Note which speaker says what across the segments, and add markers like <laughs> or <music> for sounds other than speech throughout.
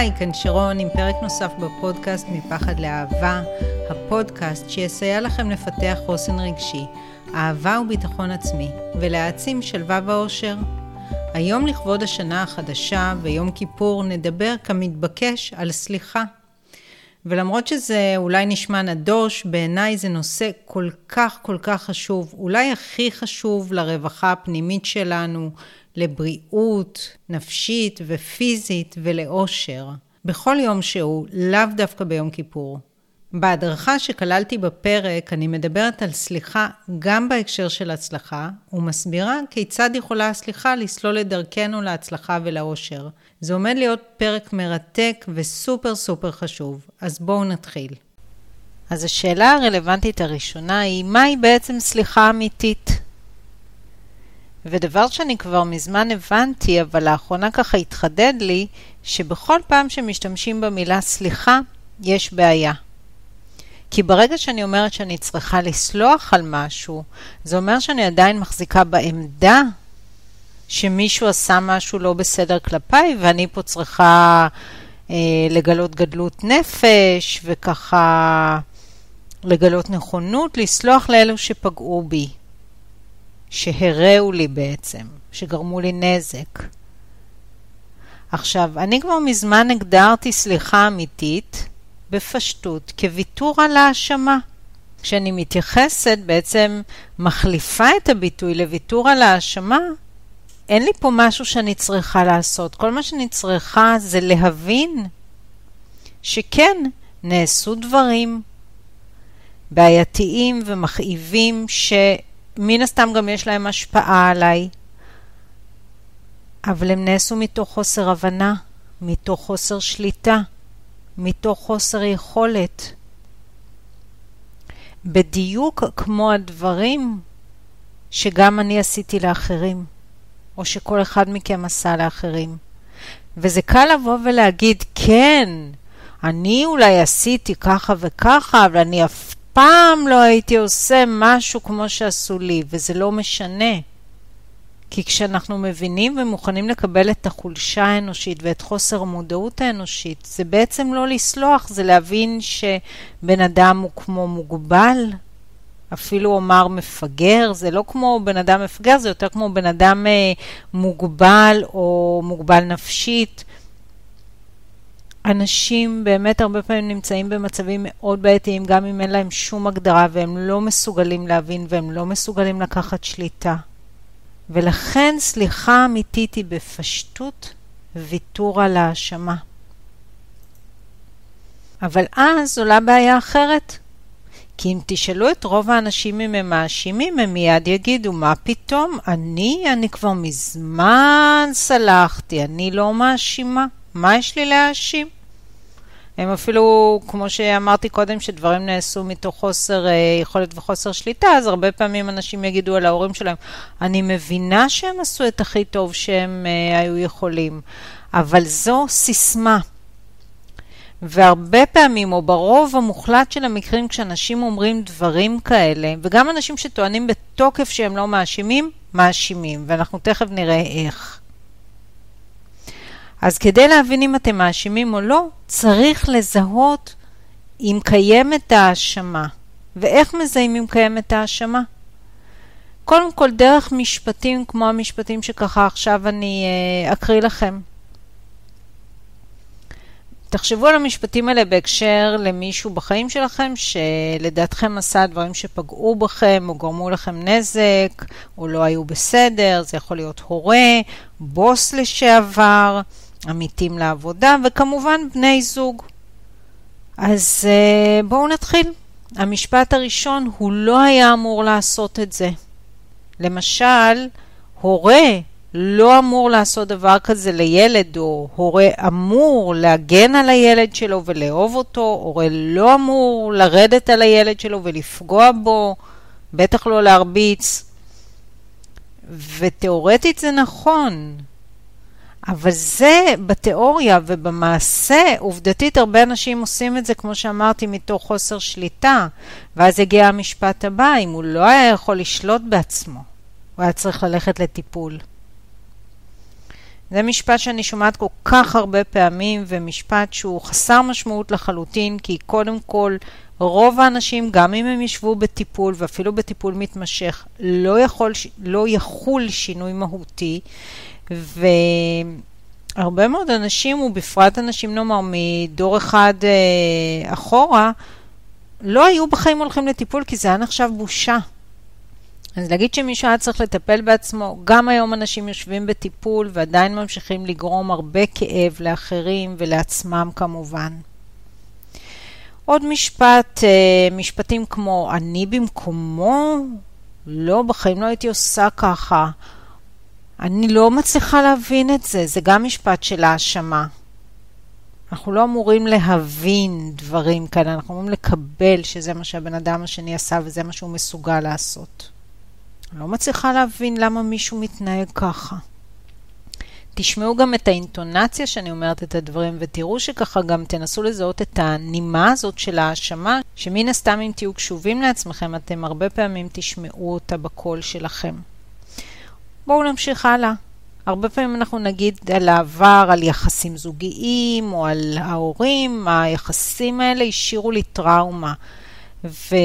Speaker 1: היי, כאן שרון עם פרק נוסף בפודקאסט מפחד לאהבה, הפודקאסט שיסייע לכם לפתח חוסן רגשי, אהבה וביטחון עצמי, ולהעצים שלווה ואושר. היום לכבוד השנה החדשה ויום כיפור נדבר כמתבקש על סליחה. ולמרות שזה אולי נשמע נדוש, בעיניי זה נושא כל כך כל כך חשוב, אולי הכי חשוב לרווחה הפנימית שלנו, לבריאות נפשית ופיזית ולאושר. בכל יום שהוא, לאו דווקא ביום כיפור. בהדרכה שכללתי בפרק אני מדברת על סליחה גם בהקשר של הצלחה, ומסבירה כיצד יכולה הסליחה לסלול את דרכנו להצלחה ולאושר. זה עומד להיות פרק מרתק וסופר סופר חשוב, אז בואו נתחיל. אז השאלה הרלוונטית הראשונה היא, מהי בעצם סליחה אמיתית? ודבר שאני כבר מזמן הבנתי, אבל לאחרונה ככה התחדד לי, שבכל פעם שמשתמשים במילה סליחה, יש בעיה. כי ברגע שאני אומרת שאני צריכה לסלוח על משהו, זה אומר שאני עדיין מחזיקה בעמדה שמישהו עשה משהו לא בסדר כלפיי, ואני פה צריכה אה, לגלות גדלות נפש, וככה לגלות נכונות לסלוח לאלו שפגעו בי. שהרעו לי בעצם, שגרמו לי נזק. עכשיו, אני כבר מזמן הגדרתי סליחה אמיתית בפשטות כוויתור על האשמה. כשאני מתייחסת, בעצם מחליפה את הביטוי לוויתור על האשמה, אין לי פה משהו שאני צריכה לעשות. כל מה שאני צריכה זה להבין שכן, נעשו דברים בעייתיים ומכאיבים ש... מן הסתם גם יש להם השפעה עליי, אבל הם נעשו מתוך חוסר הבנה, מתוך חוסר שליטה, מתוך חוסר יכולת. בדיוק כמו הדברים שגם אני עשיתי לאחרים, או שכל אחד מכם עשה לאחרים. וזה קל לבוא ולהגיד, כן, אני אולי עשיתי ככה וככה, אבל אני אף פעם לא הייתי עושה משהו כמו שעשו לי, וזה לא משנה. כי כשאנחנו מבינים ומוכנים לקבל את החולשה האנושית ואת חוסר המודעות האנושית, זה בעצם לא לסלוח, זה להבין שבן אדם הוא כמו מוגבל, אפילו אומר מפגר, זה לא כמו בן אדם מפגר, זה יותר כמו בן אדם אה, מוגבל או מוגבל נפשית. אנשים באמת הרבה פעמים נמצאים במצבים מאוד בעייתיים, גם אם אין להם שום הגדרה והם לא מסוגלים להבין והם לא מסוגלים לקחת שליטה. ולכן סליחה אמיתית היא בפשטות ויתור על האשמה. אבל אז עולה בעיה אחרת. כי אם תשאלו את רוב האנשים אם הם מאשימים, הם מיד יגידו, מה פתאום? אני, אני כבר מזמן סלחתי, אני לא מאשימה. מה יש לי להאשים? הם אפילו, כמו שאמרתי קודם, שדברים נעשו מתוך חוסר אה, יכולת וחוסר שליטה, אז הרבה פעמים אנשים יגידו על ההורים שלהם, אני מבינה שהם עשו את הכי טוב שהם אה, היו יכולים, אבל זו סיסמה. והרבה פעמים, או ברוב המוחלט של המקרים, כשאנשים אומרים דברים כאלה, וגם אנשים שטוענים בתוקף שהם לא מאשימים, מאשימים, ואנחנו תכף נראה איך. אז כדי להבין אם אתם מאשימים או לא, צריך לזהות אם קיימת האשמה. ואיך מזהים אם קיימת האשמה? קודם כל, דרך משפטים כמו המשפטים שככה עכשיו אני אה, אקריא לכם. תחשבו על המשפטים האלה בהקשר למישהו בחיים שלכם שלדעתכם עשה דברים שפגעו בכם או גרמו לכם נזק או לא היו בסדר, זה יכול להיות הורה, בוס לשעבר, עמיתים לעבודה, וכמובן בני זוג. אז uh, בואו נתחיל. המשפט הראשון, הוא לא היה אמור לעשות את זה. למשל, הורה לא אמור לעשות דבר כזה לילד, או הורה אמור להגן על הילד שלו ולאהוב אותו, הורה לא אמור לרדת על הילד שלו ולפגוע בו, בטח לא להרביץ. ותאורטית זה נכון, אבל זה בתיאוריה ובמעשה, עובדתית הרבה אנשים עושים את זה, כמו שאמרתי, מתוך חוסר שליטה. ואז יגיע המשפט הבא, אם הוא לא היה יכול לשלוט בעצמו, הוא היה צריך ללכת לטיפול. זה משפט שאני שומעת כל כך הרבה פעמים, ומשפט שהוא חסר משמעות לחלוטין, כי קודם כל, רוב האנשים, גם אם הם ישבו בטיפול, ואפילו בטיפול מתמשך, לא, יכול, לא יחול שינוי מהותי, והרבה מאוד אנשים, ובפרט אנשים, נאמר, מדור אחד אה, אחורה, לא היו בחיים הולכים לטיפול, כי זה היה נחשב בושה. אז להגיד שמישהו היה צריך לטפל בעצמו, גם היום אנשים יושבים בטיפול ועדיין ממשיכים לגרום הרבה כאב לאחרים ולעצמם כמובן. עוד משפט, אה, משפטים כמו אני במקומו? לא, בחיים לא הייתי עושה ככה. אני לא מצליחה להבין את זה, זה גם משפט של האשמה. אנחנו לא אמורים להבין דברים כאלה, אנחנו אמורים לקבל שזה מה שהבן אדם השני עשה וזה מה שהוא מסוגל לעשות. אני לא מצליחה להבין למה מישהו מתנהג ככה. תשמעו גם את האינטונציה שאני אומרת את הדברים, ותראו שככה גם תנסו לזהות את הנימה הזאת של ההאשמה, שמן הסתם אם תהיו קשובים לעצמכם, אתם הרבה פעמים תשמעו אותה בקול שלכם. בואו נמשיך הלאה. הרבה פעמים אנחנו נגיד על העבר, על יחסים זוגיים או על ההורים, היחסים האלה השאירו לי טראומה. ו...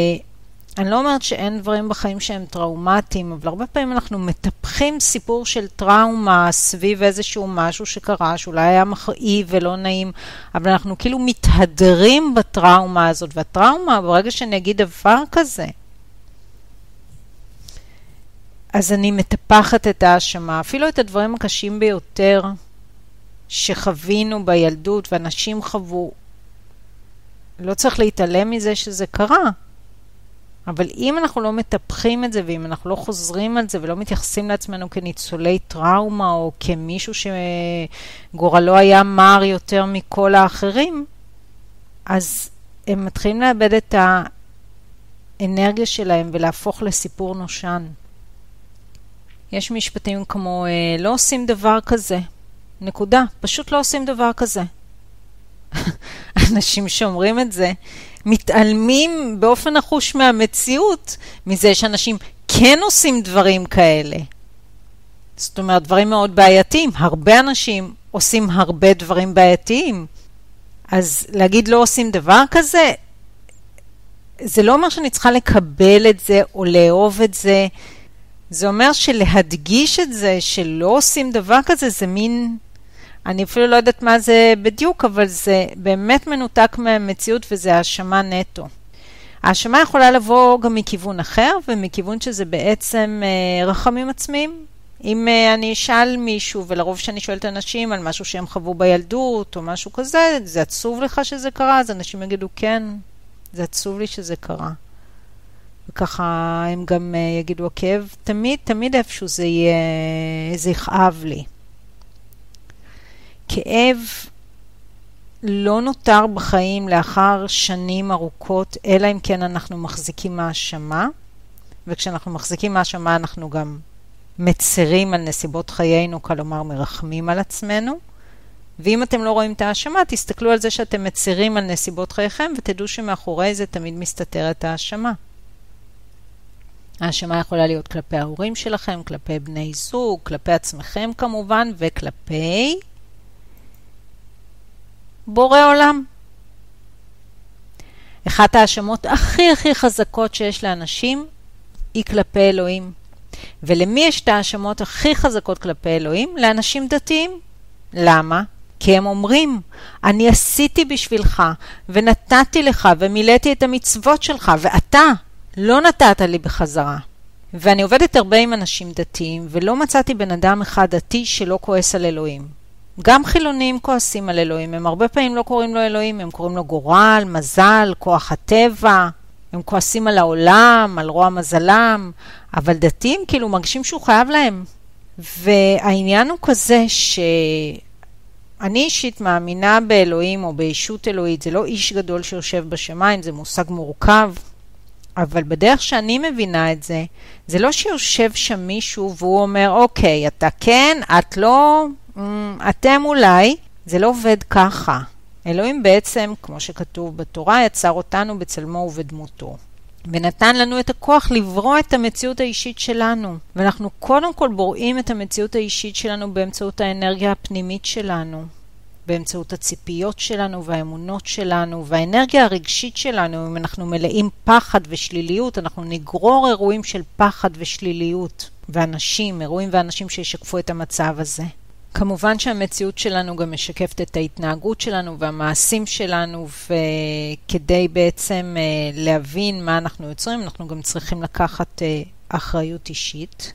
Speaker 1: אני לא אומרת שאין דברים בחיים שהם טראומטיים, אבל הרבה פעמים אנחנו מטפחים סיפור של טראומה סביב איזשהו משהו שקרה, שאולי היה מכאיב ולא נעים, אבל אנחנו כאילו מתהדרים בטראומה הזאת, והטראומה, ברגע שאני אגיד דבר כזה, אז אני מטפחת את ההאשמה, אפילו את הדברים הקשים ביותר שחווינו בילדות ואנשים חוו. לא צריך להתעלם מזה שזה קרה. אבל אם אנחנו לא מטפחים את זה, ואם אנחנו לא חוזרים על זה ולא מתייחסים לעצמנו כניצולי טראומה, או כמישהו שגורלו היה מר יותר מכל האחרים, אז הם מתחילים לאבד את האנרגיה שלהם ולהפוך לסיפור נושן. יש משפטים כמו, אה, לא עושים דבר כזה, נקודה, פשוט לא עושים דבר כזה. <laughs> אנשים שאומרים את זה, מתעלמים באופן נחוש מהמציאות, מזה שאנשים כן עושים דברים כאלה. זאת אומרת, דברים מאוד בעייתיים. הרבה אנשים עושים הרבה דברים בעייתיים. אז להגיד לא עושים דבר כזה, זה לא אומר שאני צריכה לקבל את זה או לאהוב את זה. זה אומר שלהדגיש את זה שלא עושים דבר כזה, זה מין אני אפילו לא יודעת מה זה בדיוק, אבל זה באמת מנותק מהמציאות וזה האשמה נטו. האשמה יכולה לבוא גם מכיוון אחר, ומכיוון שזה בעצם אה, רחמים עצמיים. אם אה, אני אשאל מישהו, ולרוב כשאני שואלת אנשים על משהו שהם חוו בילדות, או משהו כזה, זה עצוב לך שזה קרה? אז אנשים יגידו, כן, זה עצוב לי שזה קרה. וככה הם גם אה, יגידו, הכאב תמיד, תמיד איפשהו זה יהיה, זה יכאב לי. כאב לא נותר בחיים לאחר שנים ארוכות, אלא אם כן אנחנו מחזיקים מהאשמה, וכשאנחנו מחזיקים מהאשמה אנחנו גם מצרים על נסיבות חיינו, כלומר מרחמים על עצמנו. ואם אתם לא רואים את האשמה, תסתכלו על זה שאתם מצרים על נסיבות חייכם ותדעו שמאחורי זה תמיד מסתתרת האשמה. האשמה יכולה להיות כלפי ההורים שלכם, כלפי בני זוג, כלפי עצמכם כמובן, וכלפי בורא עולם. אחת ההאשמות הכי הכי חזקות שיש לאנשים היא כלפי אלוהים. ולמי יש את ההאשמות הכי חזקות כלפי אלוהים? לאנשים דתיים. למה? כי הם אומרים, אני עשיתי בשבילך, ונתתי לך, ומילאתי את המצוות שלך, ואתה לא נתת לי בחזרה. ואני עובדת הרבה עם אנשים דתיים, ולא מצאתי בן אדם אחד דתי שלא כועס על אלוהים. גם חילונים כועסים על אלוהים, הם הרבה פעמים לא קוראים לו אלוהים, הם קוראים לו גורל, מזל, כוח הטבע, הם כועסים על העולם, על רוע מזלם, אבל דתיים כאילו מרגישים שהוא חייב להם. והעניין הוא כזה שאני אישית מאמינה באלוהים או בישות אלוהית, זה לא איש גדול שיושב בשמיים, זה מושג מורכב, אבל בדרך שאני מבינה את זה, זה לא שיושב שם מישהו והוא אומר, אוקיי, אתה כן, את לא, Mm, אתם אולי, זה לא עובד ככה. אלוהים בעצם, כמו שכתוב בתורה, יצר אותנו בצלמו ובדמותו. ונתן לנו את הכוח לברוא את המציאות האישית שלנו. ואנחנו קודם כל בוראים את המציאות האישית שלנו באמצעות האנרגיה הפנימית שלנו. באמצעות הציפיות שלנו והאמונות שלנו והאנרגיה הרגשית שלנו. אם אנחנו מלאים פחד ושליליות, אנחנו נגרור אירועים של פחד ושליליות. ואנשים, אירועים ואנשים שישקפו את המצב הזה. כמובן שהמציאות שלנו גם משקפת את ההתנהגות שלנו והמעשים שלנו, וכדי בעצם אה, להבין מה אנחנו יוצרים, אנחנו גם צריכים לקחת אה, אחריות אישית.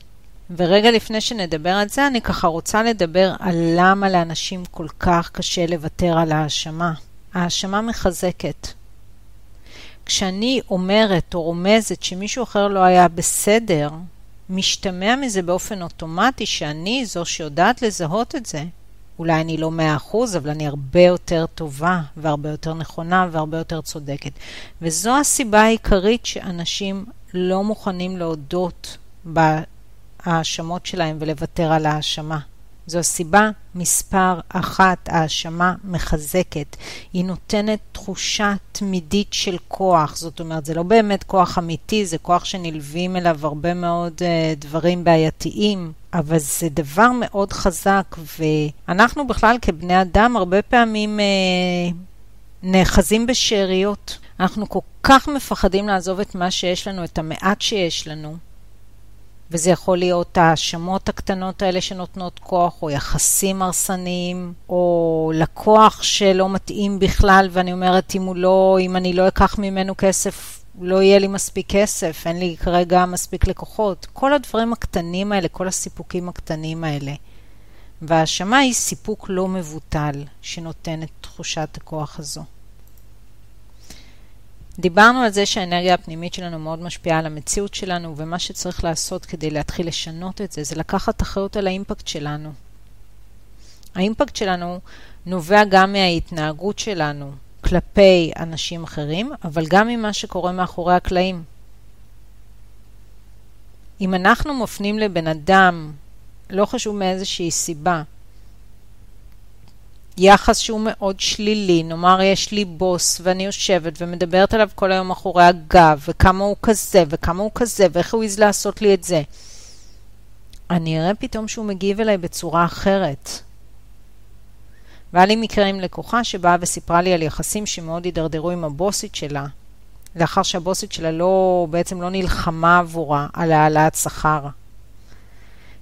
Speaker 1: ורגע לפני שנדבר על זה, אני ככה רוצה לדבר על למה לאנשים כל כך קשה לוותר על האשמה. האשמה מחזקת. כשאני אומרת או רומזת שמישהו אחר לא היה בסדר, משתמע מזה באופן אוטומטי שאני זו שיודעת לזהות את זה. אולי אני לא מאה אחוז, אבל אני הרבה יותר טובה והרבה יותר נכונה והרבה יותר צודקת. וזו הסיבה העיקרית שאנשים לא מוכנים להודות בהאשמות שלהם ולוותר על האשמה. זו הסיבה מספר אחת, האשמה מחזקת. היא נותנת תחושה תמידית של כוח. זאת אומרת, זה לא באמת כוח אמיתי, זה כוח שנלווים אליו הרבה מאוד uh, דברים בעייתיים, אבל זה דבר מאוד חזק, ואנחנו בכלל כבני אדם הרבה פעמים uh, נאחזים בשאריות. אנחנו כל כך מפחדים לעזוב את מה שיש לנו, את המעט שיש לנו. וזה יכול להיות ההאשמות הקטנות האלה שנותנות כוח, או יחסים הרסניים, או לקוח שלא מתאים בכלל, ואני אומרת, אם לא, אם אני לא אקח ממנו כסף, לא יהיה לי מספיק כסף, אין לי כרגע מספיק לקוחות. כל הדברים הקטנים האלה, כל הסיפוקים הקטנים האלה. וההאשמה היא סיפוק לא מבוטל שנותן את תחושת הכוח הזו. דיברנו על זה שהאנרגיה הפנימית שלנו מאוד משפיעה על המציאות שלנו, ומה שצריך לעשות כדי להתחיל לשנות את זה, זה לקחת אחריות על האימפקט שלנו. האימפקט שלנו נובע גם מההתנהגות שלנו כלפי אנשים אחרים, אבל גם ממה שקורה מאחורי הקלעים. אם אנחנו מפנים לבן אדם, לא חשוב מאיזושהי סיבה, יחס שהוא מאוד שלילי, נאמר יש לי בוס ואני יושבת ומדברת עליו כל היום אחורי הגב, וכמה הוא כזה וכמה הוא כזה ואיך הוא העז לעשות לי את זה. אני אראה פתאום שהוא מגיב אליי בצורה אחרת. והיה לי מקרה עם לקוחה שבאה וסיפרה לי על יחסים שמאוד הידרדרו עם הבוסית שלה, לאחר שהבוסית שלה לא, בעצם לא נלחמה עבורה על העלאת שכר.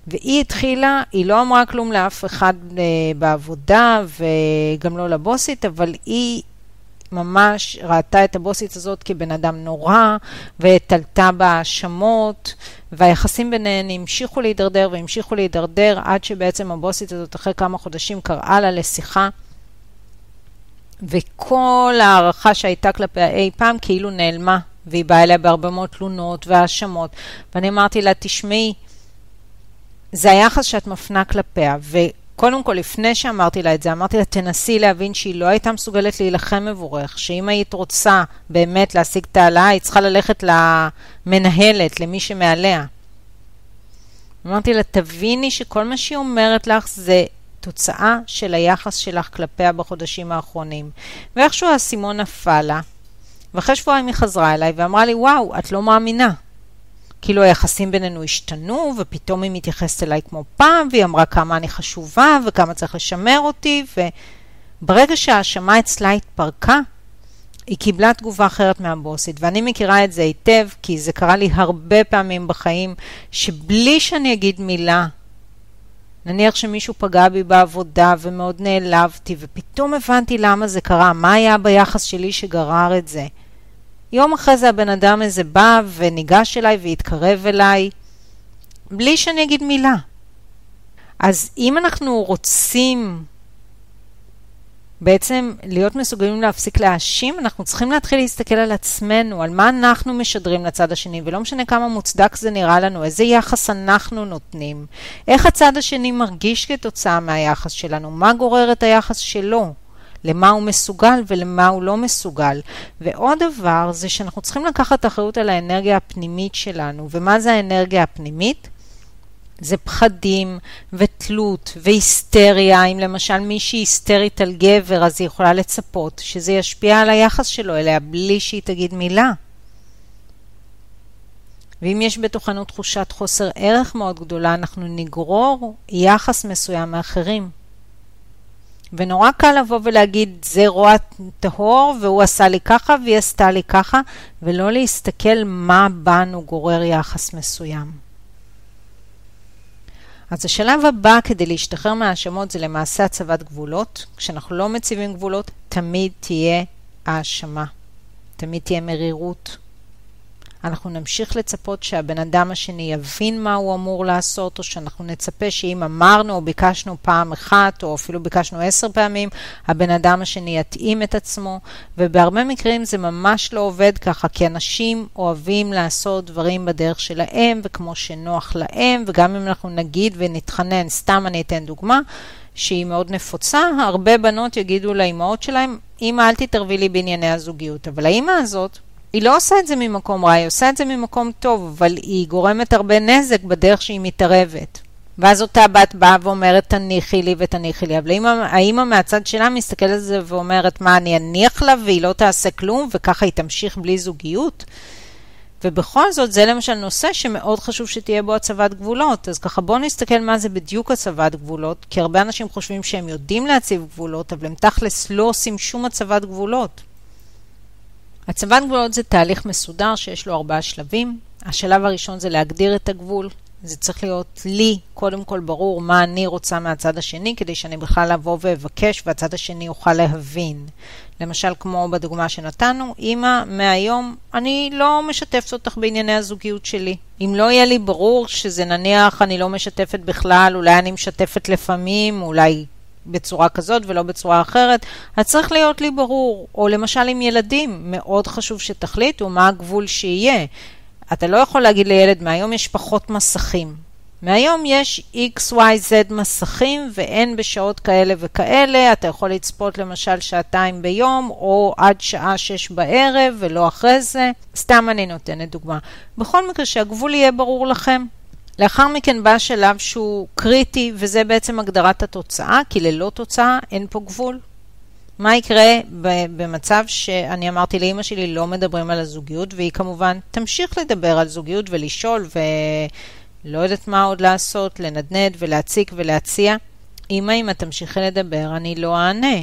Speaker 1: והיא התחילה, היא לא אמרה כלום לאף אחד אה, בעבודה וגם לא לבוסית, אבל היא ממש ראתה את הבוסית הזאת כבן אדם נורא, ותלתה בה האשמות, והיחסים ביניהן המשיכו להידרדר והמשיכו להידרדר, עד שבעצם הבוסית הזאת אחרי כמה חודשים קראה לה לשיחה, וכל הערכה שהייתה כלפיה אי פעם כאילו נעלמה, והיא באה אליה בהרבה מאוד תלונות והאשמות, ואני אמרתי לה, תשמעי, זה היחס שאת מפנה כלפיה, וקודם כל, לפני שאמרתי לה את זה, אמרתי לה, תנסי להבין שהיא לא הייתה מסוגלת להילחם עבורך, שאם היית רוצה באמת להשיג את העלאה, היא צריכה ללכת למנהלת, למי שמעליה. אמרתי לה, תביני שכל מה שהיא אומרת לך זה תוצאה של היחס שלך כלפיה בחודשים האחרונים. ואיכשהו האסימון נפל לה, ואחרי שבועיים היא חזרה אליי ואמרה לי, וואו, את לא מאמינה. כאילו היחסים בינינו השתנו, ופתאום היא מתייחסת אליי כמו פעם, והיא אמרה כמה אני חשובה וכמה צריך לשמר אותי, וברגע שההאשמה אצלה התפרקה, היא קיבלה תגובה אחרת מהבוסית, ואני מכירה את זה היטב, כי זה קרה לי הרבה פעמים בחיים, שבלי שאני אגיד מילה, נניח שמישהו פגע בי בעבודה ומאוד נעלבתי, ופתאום הבנתי למה זה קרה, מה היה ביחס שלי שגרר את זה. יום אחרי זה הבן אדם הזה בא וניגש אליי והתקרב אליי, בלי שאני אגיד מילה. אז אם אנחנו רוצים בעצם להיות מסוגלים להפסיק להאשים, אנחנו צריכים להתחיל להסתכל על עצמנו, על מה אנחנו משדרים לצד השני, ולא משנה כמה מוצדק זה נראה לנו, איזה יחס אנחנו נותנים, איך הצד השני מרגיש כתוצאה מהיחס שלנו, מה גורר את היחס שלו. למה הוא מסוגל ולמה הוא לא מסוגל. ועוד דבר זה שאנחנו צריכים לקחת אחריות על האנרגיה הפנימית שלנו. ומה זה האנרגיה הפנימית? זה פחדים ותלות והיסטריה. אם למשל מישהי היסטרית על גבר, אז היא יכולה לצפות שזה ישפיע על היחס שלו אליה בלי שהיא תגיד מילה. ואם יש בתוכנו תחושת חוסר ערך מאוד גדולה, אנחנו נגרור יחס מסוים מאחרים. ונורא קל לבוא ולהגיד, זה רוע טהור, והוא עשה לי ככה, והיא עשתה לי ככה, ולא להסתכל מה בנו גורר יחס מסוים. אז השלב הבא כדי להשתחרר מהאשמות זה למעשה הצבת גבולות. כשאנחנו לא מציבים גבולות, תמיד תהיה האשמה. תמיד תהיה מרירות. אנחנו נמשיך לצפות שהבן אדם השני יבין מה הוא אמור לעשות, או שאנחנו נצפה שאם אמרנו או ביקשנו פעם אחת, או אפילו ביקשנו עשר פעמים, הבן אדם השני יתאים את עצמו, ובהרבה מקרים זה ממש לא עובד ככה, כי אנשים אוהבים לעשות דברים בדרך שלהם, וכמו שנוח להם, וגם אם אנחנו נגיד ונתחנן, סתם אני אתן דוגמה, שהיא מאוד נפוצה, הרבה בנות יגידו לאימהות שלהם, אמא אל תתערבי לי בענייני הזוגיות, אבל האימא הזאת, היא לא עושה את זה ממקום רע, היא עושה את זה ממקום טוב, אבל היא גורמת הרבה נזק בדרך שהיא מתערבת. ואז אותה בת באה ואומרת, תניחי לי ותניחי לי. אבל האמא מהצד שלה מסתכלת על זה ואומרת, מה, אני אניח לה והיא לא תעשה כלום, וככה היא תמשיך בלי זוגיות? ובכל זאת, זה למשל נושא שמאוד חשוב שתהיה בו הצבת גבולות. אז ככה בואו נסתכל מה זה בדיוק הצבת גבולות, כי הרבה אנשים חושבים שהם יודעים להציב גבולות, אבל הם תכלס לא עושים שום הצבת גבולות. הצבת גבולות זה תהליך מסודר שיש לו ארבעה שלבים. השלב הראשון זה להגדיר את הגבול. זה צריך להיות לי, קודם כל ברור מה אני רוצה מהצד השני, כדי שאני בכלל אבוא ואבקש והצד השני יוכל להבין. למשל, כמו בדוגמה שנתנו, אמא, מהיום אני לא משתפת אותך בענייני הזוגיות שלי. אם לא יהיה לי ברור שזה נניח אני לא משתפת בכלל, אולי אני משתפת לפעמים, אולי בצורה כזאת ולא בצורה אחרת, אז צריך להיות לי ברור. או למשל עם ילדים, מאוד חשוב שתחליטו מה הגבול שיהיה. אתה לא יכול להגיד לילד, מהיום יש פחות מסכים. מהיום יש x, y, z מסכים ואין בשעות כאלה וכאלה. אתה יכול לצפות למשל שעתיים ביום או עד שעה שש בערב ולא אחרי זה. סתם אני נותנת דוגמה. בכל מקרה שהגבול יהיה ברור לכם. לאחר מכן בא שלב שהוא קריטי, וזה בעצם הגדרת התוצאה, כי ללא תוצאה אין פה גבול. מה יקרה במצב שאני אמרתי לאימא שלי לא מדברים על הזוגיות, והיא כמובן תמשיך לדבר על זוגיות ולשאול ולא יודעת מה עוד לעשות, לנדנד ולהציק ולהציע. אימא, אם את תמשיכי לדבר, אני לא אענה.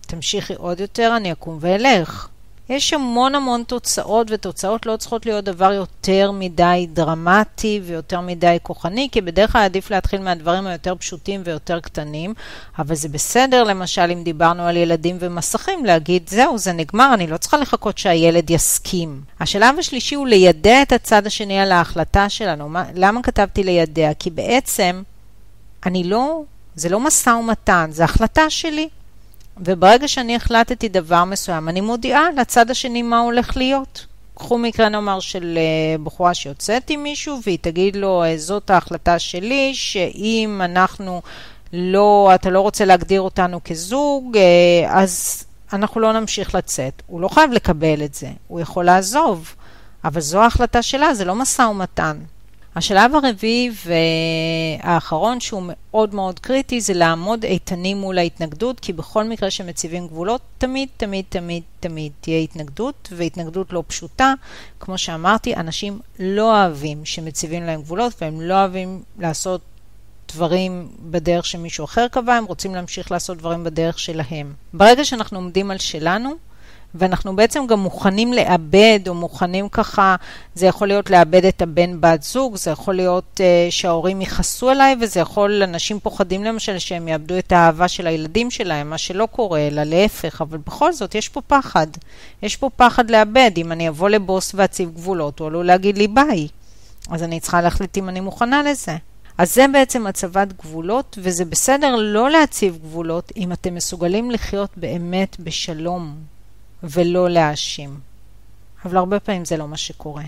Speaker 1: תמשיכי עוד יותר, אני אקום ואלך. יש המון המון תוצאות, ותוצאות לא צריכות להיות דבר יותר מדי דרמטי ויותר מדי כוחני, כי בדרך כלל עדיף להתחיל מהדברים היותר פשוטים ויותר קטנים, אבל זה בסדר, למשל, אם דיברנו על ילדים ומסכים, להגיד, זהו, זה נגמר, אני לא צריכה לחכות שהילד יסכים. השלב השלישי הוא לידע את הצד השני על ההחלטה שלנו. מה, למה כתבתי לידע? כי בעצם, אני לא, זה לא משא ומתן, זה החלטה שלי. וברגע שאני החלטתי דבר מסוים, אני מודיעה לצד השני מה הולך להיות. קחו מקרה נאמר של אה, בחורה שיוצאת עם מישהו והיא תגיד לו, אה, זאת ההחלטה שלי, שאם אנחנו לא, אתה לא רוצה להגדיר אותנו כזוג, אה, אז אנחנו לא נמשיך לצאת. הוא לא חייב לקבל את זה, הוא יכול לעזוב, אבל זו ההחלטה שלה, זה לא משא ומתן. השלב הרביעי והאחרון שהוא מאוד מאוד קריטי זה לעמוד איתנים מול ההתנגדות כי בכל מקרה שמציבים גבולות תמיד תמיד תמיד תמיד תהיה התנגדות והתנגדות לא פשוטה. כמו שאמרתי, אנשים לא אוהבים שמציבים להם גבולות והם לא אוהבים לעשות דברים בדרך שמישהו אחר קבע, הם רוצים להמשיך לעשות דברים בדרך שלהם. ברגע שאנחנו עומדים על שלנו, ואנחנו בעצם גם מוכנים לאבד, או מוכנים ככה, זה יכול להיות לאבד את הבן בת זוג, זה יכול להיות uh, שההורים יכעסו עליי, וזה יכול, אנשים פוחדים למשל שהם יאבדו את האהבה של הילדים שלהם, מה שלא קורה, אלא להפך, אבל בכל זאת יש פה פחד. יש פה פחד לאבד. אם אני אבוא לבוס ואציב גבולות, הוא עלול להגיד לי ביי. אז אני צריכה להחליט אם אני מוכנה לזה. אז זה בעצם הצבת גבולות, וזה בסדר לא להציב גבולות אם אתם מסוגלים לחיות באמת בשלום. ולא להאשים. אבל הרבה פעמים זה לא מה שקורה.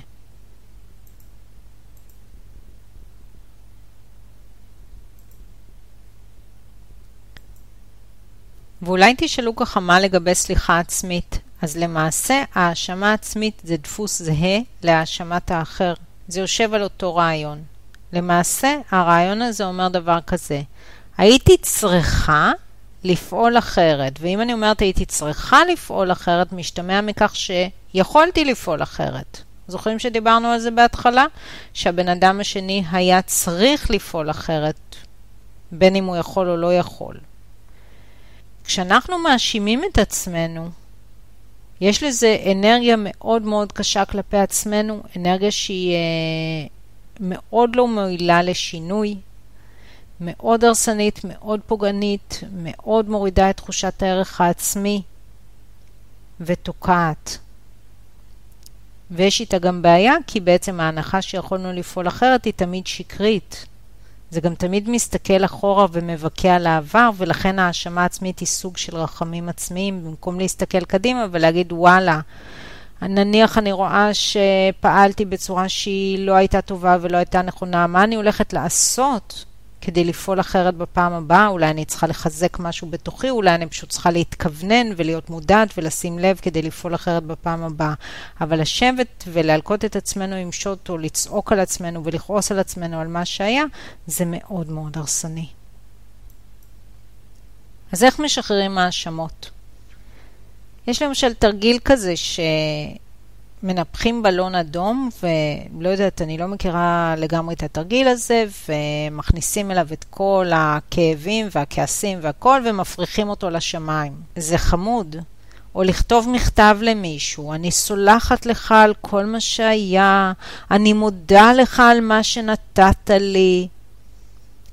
Speaker 1: ואולי תשאלו ככה מה לגבי סליחה עצמית. אז למעשה האשמה עצמית זה דפוס זהה להאשמת האחר. זה יושב על אותו רעיון. למעשה הרעיון הזה אומר דבר כזה, הייתי צריכה לפעול אחרת. ואם אני אומרת הייתי צריכה לפעול אחרת, משתמע מכך שיכולתי לפעול אחרת. זוכרים שדיברנו על זה בהתחלה? שהבן אדם השני היה צריך לפעול אחרת, בין אם הוא יכול או לא יכול. כשאנחנו מאשימים את עצמנו, יש לזה אנרגיה מאוד מאוד קשה כלפי עצמנו, אנרגיה שהיא אה, מאוד לא מועילה לשינוי, מאוד הרסנית, מאוד פוגענית, מאוד מורידה את תחושת הערך העצמי ותוקעת. ויש איתה גם בעיה, כי בעצם ההנחה שיכולנו לפעול אחרת היא תמיד שקרית. זה גם תמיד מסתכל אחורה ומבכה על העבר, ולכן האשמה עצמית היא סוג של רחמים עצמיים, במקום להסתכל קדימה ולהגיד וואלה, נניח אני רואה שפעלתי בצורה שהיא לא הייתה טובה ולא הייתה נכונה, מה אני הולכת לעשות כדי לפעול אחרת בפעם הבאה? אולי אני צריכה לחזק משהו בתוכי, אולי אני פשוט צריכה להתכוונן ולהיות מודעת ולשים לב כדי לפעול אחרת בפעם הבאה. אבל לשבת ולהלקות את עצמנו עם שוט או לצעוק על עצמנו ולכעוס על עצמנו על מה שהיה, זה מאוד מאוד הרסני. אז איך משחררים האשמות? יש למשל תרגיל כזה שמנפחים בלון אדום, ולא יודעת, אני לא מכירה לגמרי את התרגיל הזה, ומכניסים אליו את כל הכאבים והכעסים והכל, ומפריחים אותו לשמיים. זה חמוד. או לכתוב מכתב למישהו, אני סולחת לך על כל מה שהיה, אני מודה לך על מה שנתת לי.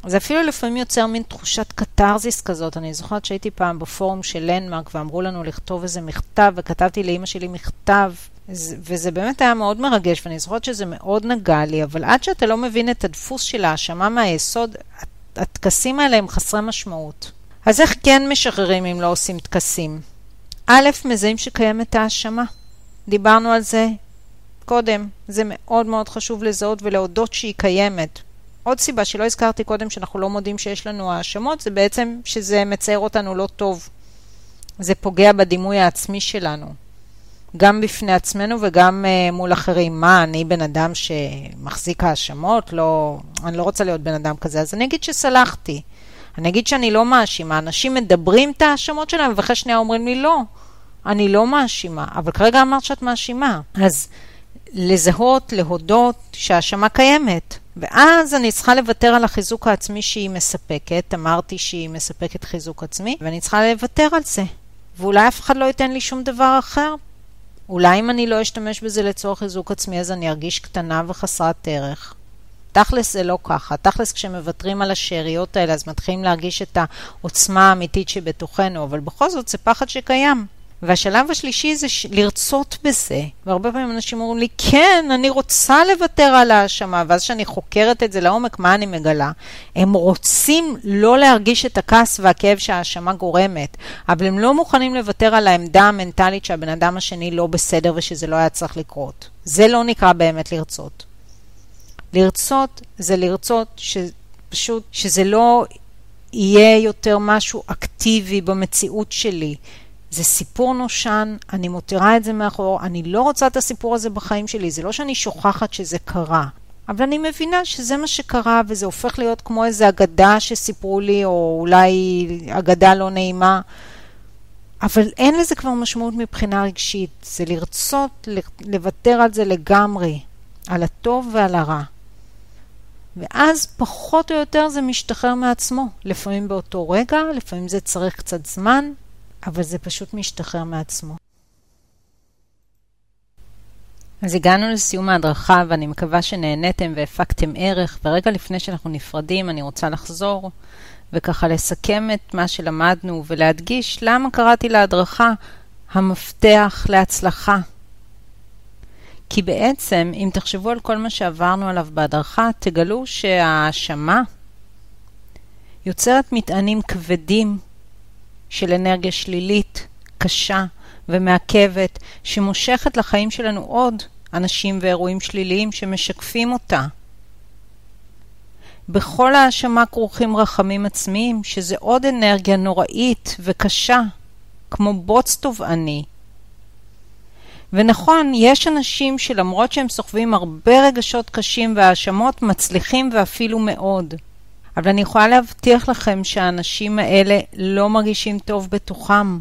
Speaker 1: זה אפילו לפעמים יוצר מין תחושת קתרזיס כזאת. אני זוכרת שהייתי פעם בפורום של לנדמרק ואמרו לנו לכתוב איזה מכתב, וכתבתי לאימא שלי מכתב, וזה באמת היה מאוד מרגש, ואני זוכרת שזה מאוד נגע לי, אבל עד שאתה לא מבין את הדפוס של האשמה מהיסוד, הטקסים האלה הם חסרי משמעות. אז איך כן משחררים אם לא עושים טקסים? א', מזהים שקיימת האשמה. דיברנו על זה קודם. זה מאוד מאוד חשוב לזהות ולהודות שהיא קיימת. עוד סיבה שלא הזכרתי קודם שאנחנו לא מודים שיש לנו האשמות, זה בעצם שזה מצייר אותנו לא טוב. זה פוגע בדימוי העצמי שלנו. גם בפני עצמנו וגם uh, מול אחרים. מה, אני בן אדם שמחזיק האשמות? לא, אני לא רוצה להיות בן אדם כזה. אז אני אגיד שסלחתי. אני אגיד שאני לא מאשימה. אנשים מדברים את האשמות שלהם, ואחרי שנייה אומרים לי, לא, אני לא מאשימה. אבל כרגע אמרת שאת מאשימה. אז לזהות, להודות שהאשמה קיימת. ואז אני צריכה לוותר על החיזוק העצמי שהיא מספקת, אמרתי שהיא מספקת חיזוק עצמי, ואני צריכה לוותר על זה. ואולי אף אחד לא ייתן לי שום דבר אחר. אולי אם אני לא אשתמש בזה לצורך חיזוק עצמי, אז אני ארגיש קטנה וחסרת ערך. תכלס זה לא ככה. תכלס כשמוותרים על השאריות האלה, אז מתחילים להרגיש את העוצמה האמיתית שבתוכנו, אבל בכל זאת זה פחד שקיים. והשלב השלישי זה ש... לרצות בזה. והרבה פעמים אנשים אומרים לי, כן, אני רוצה לוותר על האשמה, ואז כשאני חוקרת את זה לעומק, מה אני מגלה? הם רוצים לא להרגיש את הכעס והכאב שהאשמה גורמת, אבל הם לא מוכנים לוותר על העמדה המנטלית שהבן אדם השני לא בסדר ושזה לא היה צריך לקרות. זה לא נקרא באמת לרצות. לרצות זה לרצות שפשוט, שזה לא יהיה יותר משהו אקטיבי במציאות שלי. זה סיפור נושן, אני מותירה את זה מאחור, אני לא רוצה את הסיפור הזה בחיים שלי, זה לא שאני שוכחת שזה קרה. אבל אני מבינה שזה מה שקרה, וזה הופך להיות כמו איזו אגדה שסיפרו לי, או אולי אגדה לא נעימה. אבל אין לזה כבר משמעות מבחינה רגשית. זה לרצות לוותר על זה לגמרי, על הטוב ועל הרע. ואז פחות או יותר זה משתחרר מעצמו. לפעמים באותו רגע, לפעמים זה צריך קצת זמן, אבל זה פשוט משתחרר מעצמו. אז הגענו לסיום ההדרכה ואני מקווה שנהניתם והפקתם ערך, ורגע לפני שאנחנו נפרדים אני רוצה לחזור וככה לסכם את מה שלמדנו ולהדגיש למה קראתי להדרכה המפתח להצלחה. כי בעצם, אם תחשבו על כל מה שעברנו עליו בהדרכה, תגלו שההאשמה יוצרת מטענים כבדים של אנרגיה שלילית, קשה ומעכבת, שמושכת לחיים שלנו עוד אנשים ואירועים שליליים שמשקפים אותה. בכל האשמה כרוכים רחמים עצמיים, שזה עוד אנרגיה נוראית וקשה, כמו בוץ תובעני. ונכון, יש אנשים שלמרות שהם סוחבים הרבה רגשות קשים והאשמות, מצליחים ואפילו מאוד. אבל אני יכולה להבטיח לכם שהאנשים האלה לא מרגישים טוב בתוכם.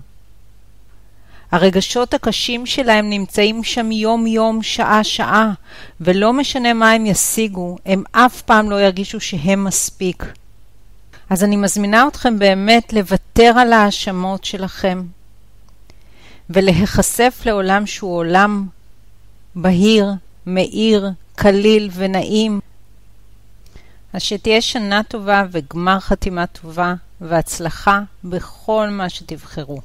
Speaker 1: הרגשות הקשים שלהם נמצאים שם יום-יום, שעה-שעה, ולא משנה מה הם ישיגו, הם אף פעם לא ירגישו שהם מספיק. אז אני מזמינה אתכם באמת לוותר על ההאשמות שלכם, ולהיחשף לעולם שהוא עולם בהיר, מאיר, קליל ונעים. אז שתהיה שנה טובה וגמר חתימה טובה והצלחה בכל מה שתבחרו.